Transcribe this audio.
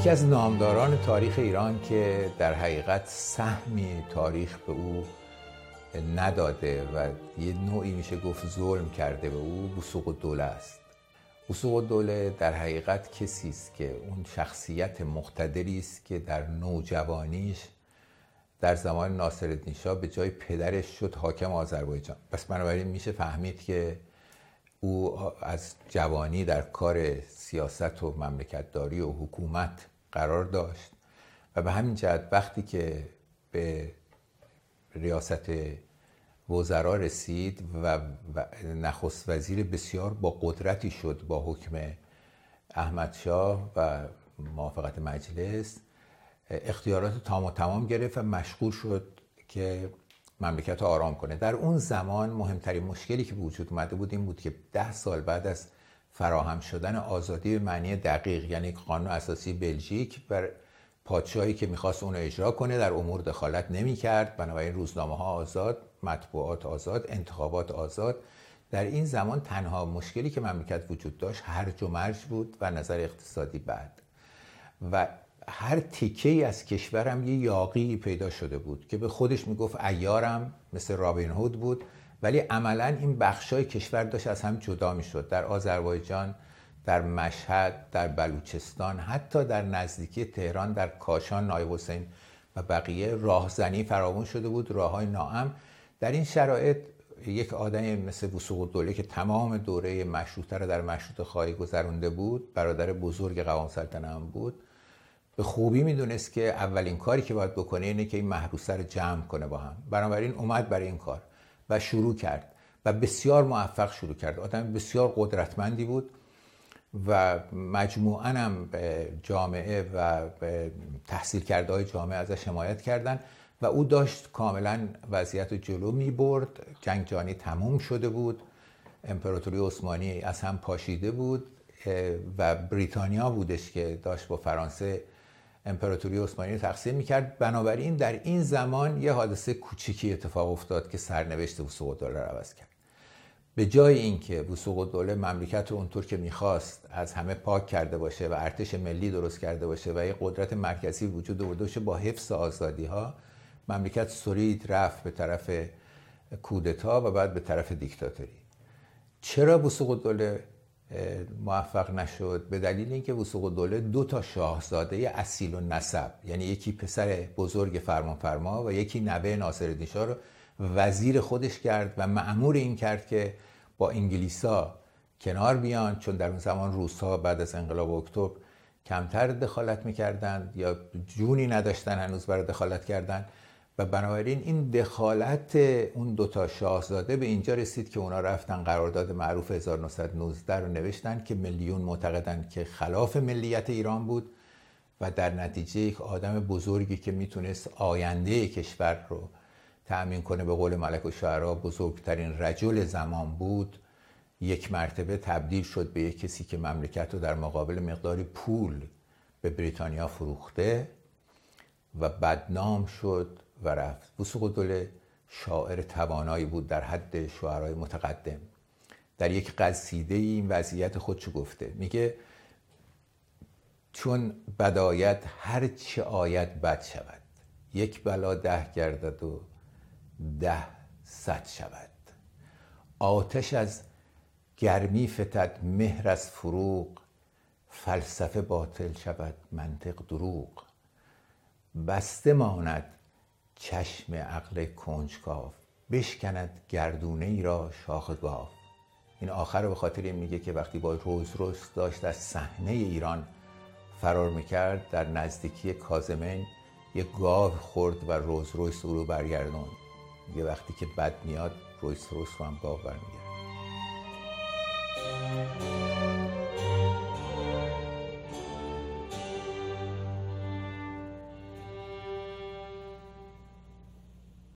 یکی از نامداران تاریخ ایران که در حقیقت سهمی تاریخ به او نداده و یه نوعی میشه گفت ظلم کرده به او بسوق الدوله است. بسوق الدوله در حقیقت کسی است که اون شخصیت مقتدری است که در نوجوانیش در زمان ناصرالدین شاه به جای پدرش شد حاکم آذربایجان. پس بنابراین میشه فهمید که او از جوانی در کار سیاست و مملکتداری و حکومت قرار داشت. و به همین جهت وقتی که به ریاست وزرا رسید و نخست وزیر بسیار با قدرتی شد با حکم احمدشاه و موافقت مجلس اختیارات تام و تمام گرفت و مشغول شد که مملکت رو آرام کنه. در اون زمان مهمترین مشکلی که وجود اومده بود این بود که ده سال بعد از فراهم شدن آزادی به معنی دقیق یعنی قانون اساسی بلژیک بر پادشاهی که می‌خواست اون اجرا کنه در امور دخالت نمی‌کرد. بنابراین روزنامه ها آزاد مطبوعات آزاد انتخابات آزاد. در این زمان تنها مشکلی که مملکت وجود داشت هرج و مرج بود و نظر اقتصادی بعد و هر تیکه ای از کشورم یه یاقی پیدا شده بود که به خودش می‌گفت ایارم مثل رابین هود بود. ولی عملا این بخشای کشور داشت از هم جدا می‌شد. در آذربایجان در مشهد در بلوچستان حتی در نزدیکی تهران در کاشان نایب حسین و بقیه راهزنی فراوان شده بود راه های ناام در این شرایط یک آدمی مثل وسوق دوله که تمام دوره مشروطه را در مشروط خواهی گذرونده بود برادر بزرگ قوام سلطنه هم بود به خوبی می‌دونست که اولین کاری که باید بکنه اینه که این محروسه رو جمع کنه با هم. بنابراین اومد برای این کار. و شروع کرد و بسیار موفق شروع کرد. آدم بسیار قدرتمندی بود و مجموعا هم جامعه و تحصیل کرده های جامعه ازش حمایت کردن و او داشت کاملا وضعیت جلو می برد جنگ جانی تموم شده بود. امپراتوری عثمانی از هم پاشیده بود و بریتانیا بودش که داشت با فرانسه امپراتوری عثمانی تقسیم می‌کرد. بنابراین در این زمان یه حادثه کوچیکی اتفاق افتاد که سرنوشت وسوق دوله رو عوض کرد. به جای اینکه وسوق دوله مملکت رو اونطور که می‌خواست از همه پاک کرده باشه و ارتش ملی درست کرده باشه و یه قدرت مرکزی وجود آورده باشه با حفظ آزادی ها مملکت سرید رفت به طرف کودتا و بعد به طرف دیکتاتوری. چرا وسوق دوله موفق نشد. به دلیل اینکه وسوق دوله دو تا شاهزاده اصیل و نسب یعنی یکی پسر بزرگ فرمانفرما و یکی نوه ناصرالدین شاه رو وزیر خودش کرد و معمور این کرد که با انگلیسا کنار بیان چون در اون زمان روسها بعد از انقلاب اکتبر کمتر دخالت می‌کردند یا جونی نداشتن هنوز برای دخالت کردن. و بنابراین این دخالت اون دوتا شاهزاده به اینجا رسید که اونا رفتن قرارداد معروف 1919 رو نوشتن که میلیون معتقدن که خلاف ملیت ایران بود و در نتیجه یک آدم بزرگی که می‌تونست آینده کشور رو تأمین کنه به قول ملک و شعرها بزرگترین رجل زمان بود یک مرتبه تبدیل شد به یک کسی که مملکت رو در مقابل مقداری پول به بریتانیا فروخته و بدنام شد و رفت. بوسوق دوله شاعر توانایی بود در حد شعرهای متقدم. در یک قصیده این وضعیت خودشو گفته. میگه چون بدایت هر چه آید بد شود. یک بلا ده گردد و ده صد شود. آتش از گرمی فتد مهر از فروغ. فلسفه باطل شود منطق دروغ. بسته ماند چشم عقل کنجکاو بشکند گردونه ای را شاخ گاو این آخر به خاطر این میگه که وقتی با روز روز داشت از صحنه ایران فرار می‌کرد در نزدیکی کازمین یه گاو خورد و روز روز او رو برگردون یه وقتی که بد میاد رویس روز رو هم گاو برمیگرد.